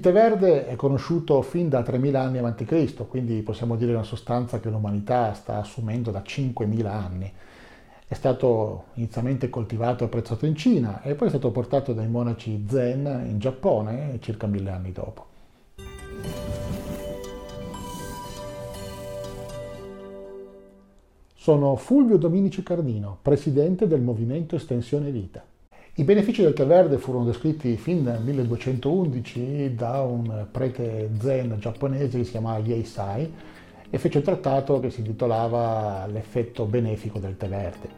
Verde è conosciuto fin da 3000 anni a.C., quindi possiamo dire una sostanza che l'umanità sta assumendo da 5000 anni. È stato inizialmente coltivato e apprezzato in Cina e poi è stato portato dai monaci zen in Giappone circa mille anni dopo. Sono Fulvio Dominici Cardino, presidente del movimento Estensione Vita. I benefici del tè verde furono descritti fin nel 1211 da un prete zen giapponese che si chiamava Yeisai e fece un trattato che si intitolava L'effetto benefico del tè verde.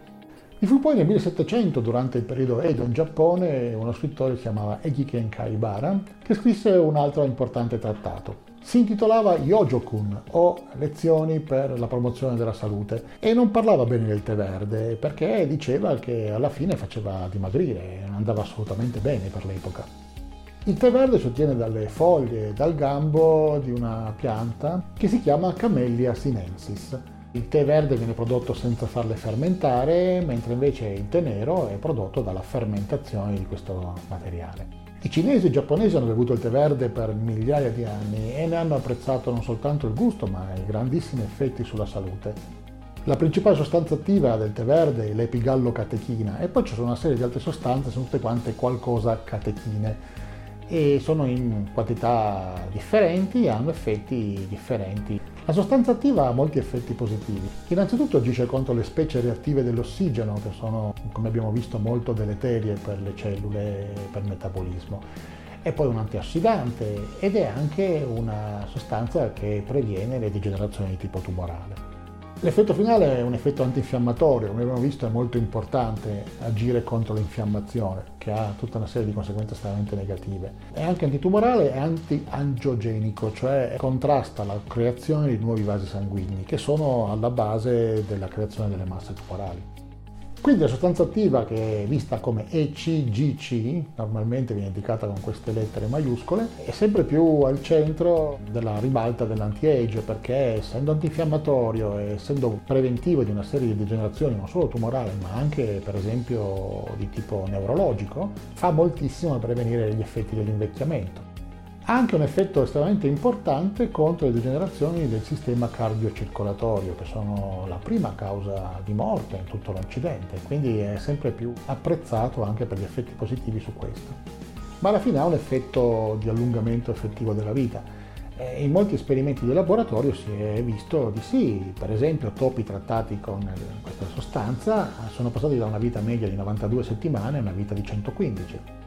Vi fu poi nel 1700, durante il periodo Edo in Giappone, uno scrittore che si chiamava Egiken Kaibara, che scrisse un altro importante trattato, si intitolava Yojokun o Lezioni per la promozione della salute e non parlava bene del tè verde perché diceva che alla fine faceva dimagrire, non andava assolutamente bene per l'epoca. Il tè verde si ottiene dalle foglie e dal gambo di una pianta che si chiama Camellia sinensis. Il tè verde viene prodotto senza farle fermentare, mentre invece il tè nero è prodotto dalla fermentazione di questo materiale. I cinesi e i giapponesi hanno bevuto il tè verde per migliaia di anni e ne hanno apprezzato non soltanto il gusto, ma i grandissimi effetti sulla salute. La principale sostanza attiva del tè verde è l'epigallocatechina e poi ci sono una serie di altre sostanze, sono tutte quante qualcosa catechine e sono in quantità differenti e hanno effetti differenti. La sostanza attiva ha molti effetti positivi. Innanzitutto agisce contro le specie reattive dell'ossigeno, che sono, come abbiamo visto, molto deleterie per le cellule e per il metabolismo. È poi un antiossidante ed è anche una sostanza che previene le degenerazioni di tipo tumorale. L'effetto finale è un effetto antinfiammatorio, come abbiamo visto è molto importante agire contro l'infiammazione, che ha tutta una serie di conseguenze estremamente negative. È anche antitumorale e antiangiogenico, cioè contrasta la creazione di nuovi vasi sanguigni, che sono alla base della creazione delle masse tumorali. Quindi la sostanza attiva che è vista come ECGC, normalmente viene indicata con queste lettere maiuscole, è sempre più al centro della ribalta dell'anti-age perché essendo antinfiammatorio e essendo preventivo di una serie di degenerazioni non solo tumorali ma anche per esempio di tipo neurologico, fa moltissimo a prevenire gli effetti dell'invecchiamento ha anche un effetto estremamente importante contro le degenerazioni del sistema cardiocircolatorio, che sono la prima causa di morte in tutto l'Occidente, quindi è sempre più apprezzato anche per gli effetti positivi su questo. Ma alla fine ha un effetto di allungamento effettivo della vita. In molti esperimenti di laboratorio si è visto di sì, per esempio topi trattati con questa sostanza sono passati da una vita media di 92 settimane a una vita di 115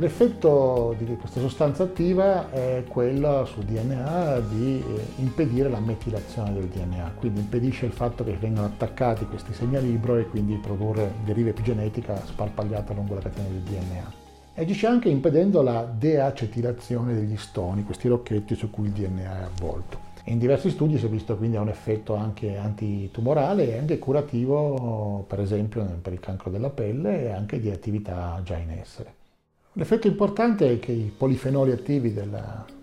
L'effetto di questa sostanza attiva è quello sul DNA di eh, impedire la metilazione del DNA, quindi impedisce il fatto che vengano attaccati questi segnalibro e quindi produrre deriva epigenetica sparpagliata lungo la catena del DNA. Agisce anche impedendo la deacetilazione degli stoni, questi rocchetti su cui il DNA è avvolto. In diversi studi si è visto quindi ha un effetto anche antitumorale e anche curativo, per esempio per il cancro della pelle e anche di attività già in essere. L'effetto importante è che i polifenoli attivi del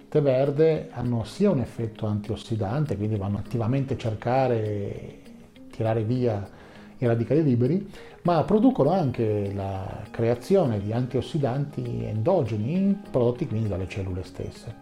tè verde hanno sia un effetto antiossidante, quindi vanno attivamente a cercare e tirare via i radicali liberi, ma producono anche la creazione di antiossidanti endogeni prodotti quindi dalle cellule stesse.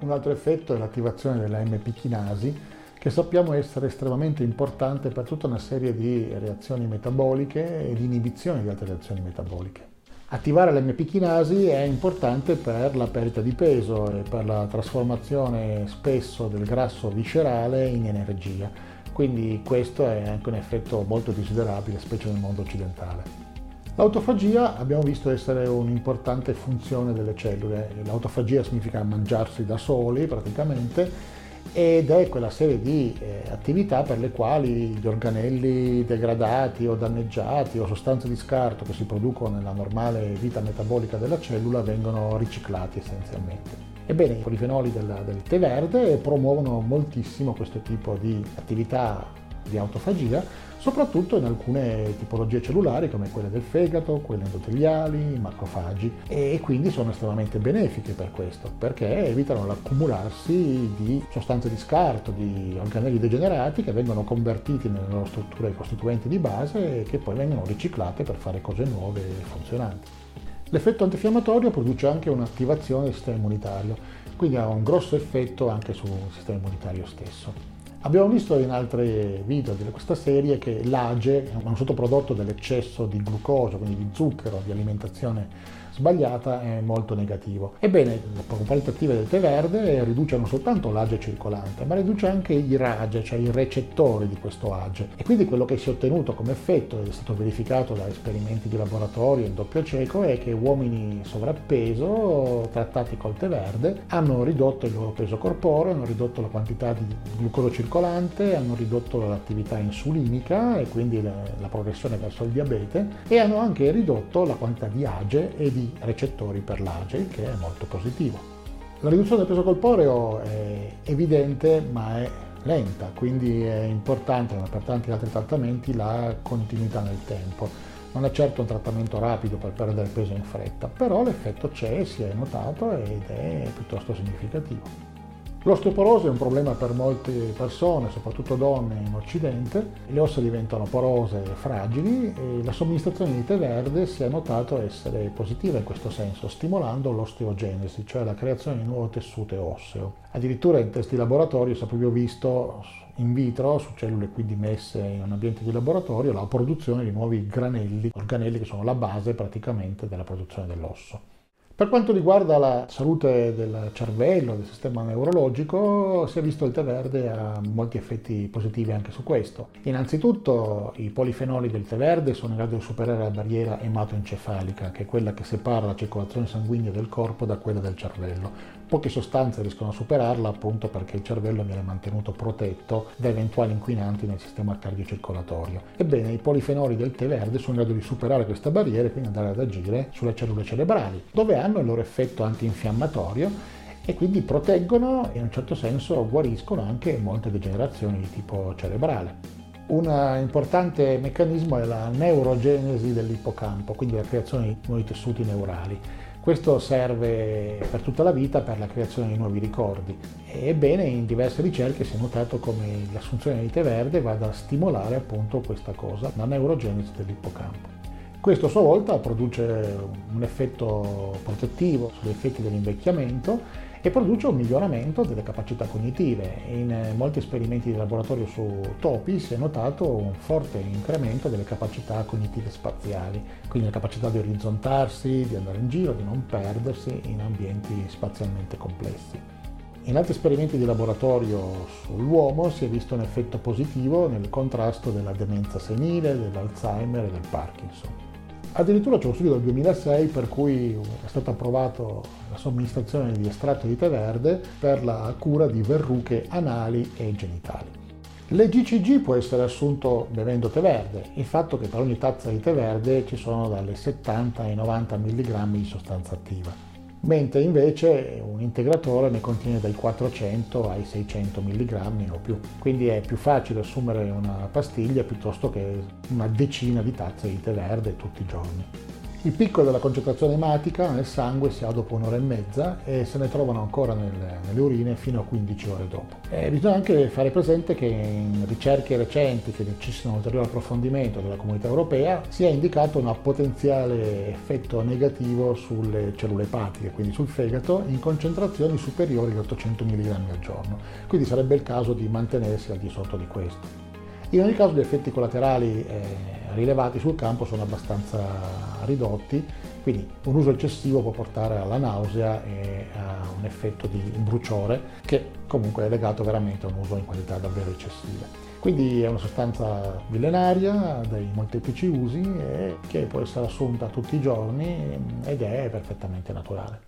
Un altro effetto è l'attivazione della MP chinasi, che sappiamo essere estremamente importante per tutta una serie di reazioni metaboliche e di inibizione di altre reazioni metaboliche. Attivare l'MP chinasi è importante per la perdita di peso e per la trasformazione spesso del grasso viscerale in energia, quindi questo è anche un effetto molto desiderabile, specie nel mondo occidentale. L'autofagia abbiamo visto essere un'importante funzione delle cellule. L'autofagia significa mangiarsi da soli praticamente ed è quella serie di eh, attività per le quali gli organelli degradati o danneggiati o sostanze di scarto che si producono nella normale vita metabolica della cellula vengono riciclati essenzialmente. Ebbene, i polifenoli del, del tè verde promuovono moltissimo questo tipo di attività di autofagia soprattutto in alcune tipologie cellulari come quelle del fegato, quelle endoteliali, macrofagi e quindi sono estremamente benefiche per questo perché evitano l'accumularsi di sostanze di scarto, di organelli degenerati che vengono convertiti nelle loro strutture costituenti di base e che poi vengono riciclate per fare cose nuove e funzionanti. L'effetto antinfiammatorio produce anche un'attivazione del sistema immunitario, quindi ha un grosso effetto anche sul sistema immunitario stesso. Abbiamo visto in altri video di questa serie che l'AGE è un sottoprodotto dell'eccesso di glucosio, quindi di zucchero, di alimentazione sbagliata è molto negativo. Ebbene, le componenti attive del tè verde riduce non soltanto l'age circolante, ma riduce anche i RAGE, cioè i recettori di questo age. E quindi quello che si è ottenuto come effetto, ed è stato verificato da esperimenti di laboratorio in doppio cieco, è che uomini sovrappeso trattati col tè verde hanno ridotto il loro peso corporeo, hanno ridotto la quantità di glucosio circolante, hanno ridotto l'attività insulinica e quindi la, la progressione verso il diabete e hanno anche ridotto la quantità di age e di recettori per l'AGE, che è molto positivo. La riduzione del peso corporeo è evidente ma è lenta, quindi è importante, come per tanti altri trattamenti, la continuità nel tempo. Non è certo un trattamento rapido per perdere peso in fretta, però l'effetto c'è, si è notato ed è piuttosto significativo. L'osteoporosi è un problema per molte persone, soprattutto donne in Occidente. Le ossa diventano porose e fragili e la somministrazione di tè verde si è notato essere positiva in questo senso, stimolando l'osteogenesi, cioè la creazione di nuovo tessuto osseo. Addirittura in testi di laboratorio si è proprio visto in vitro, su cellule quindi messe in un ambiente di laboratorio, la produzione di nuovi granelli, organelli che sono la base praticamente della produzione dell'osso. Per quanto riguarda la salute del cervello, del sistema neurologico, si è visto il tè verde ha molti effetti positivi anche su questo. Innanzitutto i polifenoli del tè verde sono in grado di superare la barriera ematoencefalica, che è quella che separa la circolazione sanguigna del corpo da quella del cervello. Poche sostanze riescono a superarla appunto perché il cervello viene mantenuto protetto da eventuali inquinanti nel sistema cardiocircolatorio. Ebbene, i polifenoli del tè verde sono in grado di superare questa barriera e quindi andare ad agire sulle cellule cerebrali, dove hanno il loro effetto antinfiammatorio e quindi proteggono e in un certo senso guariscono anche molte degenerazioni di tipo cerebrale. Un importante meccanismo è la neurogenesi dell'ippocampo, quindi la creazione di nuovi tessuti neurali. Questo serve per tutta la vita per la creazione di nuovi ricordi. Ebbene, in diverse ricerche si è notato come l'assunzione di tè verde vada a stimolare appunto questa cosa, la neurogenesi dell'ippocampo. Questo a sua volta produce un effetto protettivo sugli effetti dell'invecchiamento e produce un miglioramento delle capacità cognitive. In molti esperimenti di laboratorio su topi si è notato un forte incremento delle capacità cognitive spaziali, quindi la capacità di orizzontarsi, di andare in giro, di non perdersi in ambienti spazialmente complessi. In altri esperimenti di laboratorio sull'uomo si è visto un effetto positivo nel contrasto della demenza senile, dell'Alzheimer e del Parkinson. Addirittura c'è un studio del 2006 per cui è stata approvata la somministrazione di estratto di tè verde per la cura di verruche anali e genitali. L'EGCG può essere assunto bevendo tè verde, il fatto che per ogni tazza di tè verde ci sono dalle 70 ai 90 mg di sostanza attiva mentre invece un integratore ne contiene dai 400 ai 600 mg o più. Quindi è più facile assumere una pastiglia piuttosto che una decina di tazze di tè verde tutti i giorni. Il picco della concentrazione ematica nel sangue si ha dopo un'ora e mezza e se ne trovano ancora nelle, nelle urine fino a 15 ore dopo. E bisogna anche fare presente che in ricerche recenti che necessitano ulteriore approfondimento della comunità europea si è indicato un potenziale effetto negativo sulle cellule epatiche, quindi sul fegato, in concentrazioni superiori ad 800 mg al giorno. Quindi sarebbe il caso di mantenersi al di sotto di questo. In ogni caso gli effetti collaterali eh, rilevati sul campo sono abbastanza ridotti, quindi un uso eccessivo può portare alla nausea e a un effetto di bruciore che comunque è legato veramente a un uso in quantità davvero eccessive. Quindi è una sostanza millenaria, dai molteplici usi e che può essere assunta tutti i giorni ed è perfettamente naturale.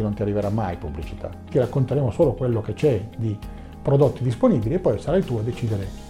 quindi non ti arriverà mai pubblicità. Ti racconteremo solo quello che c'è di prodotti disponibili e poi sarai tu a decidere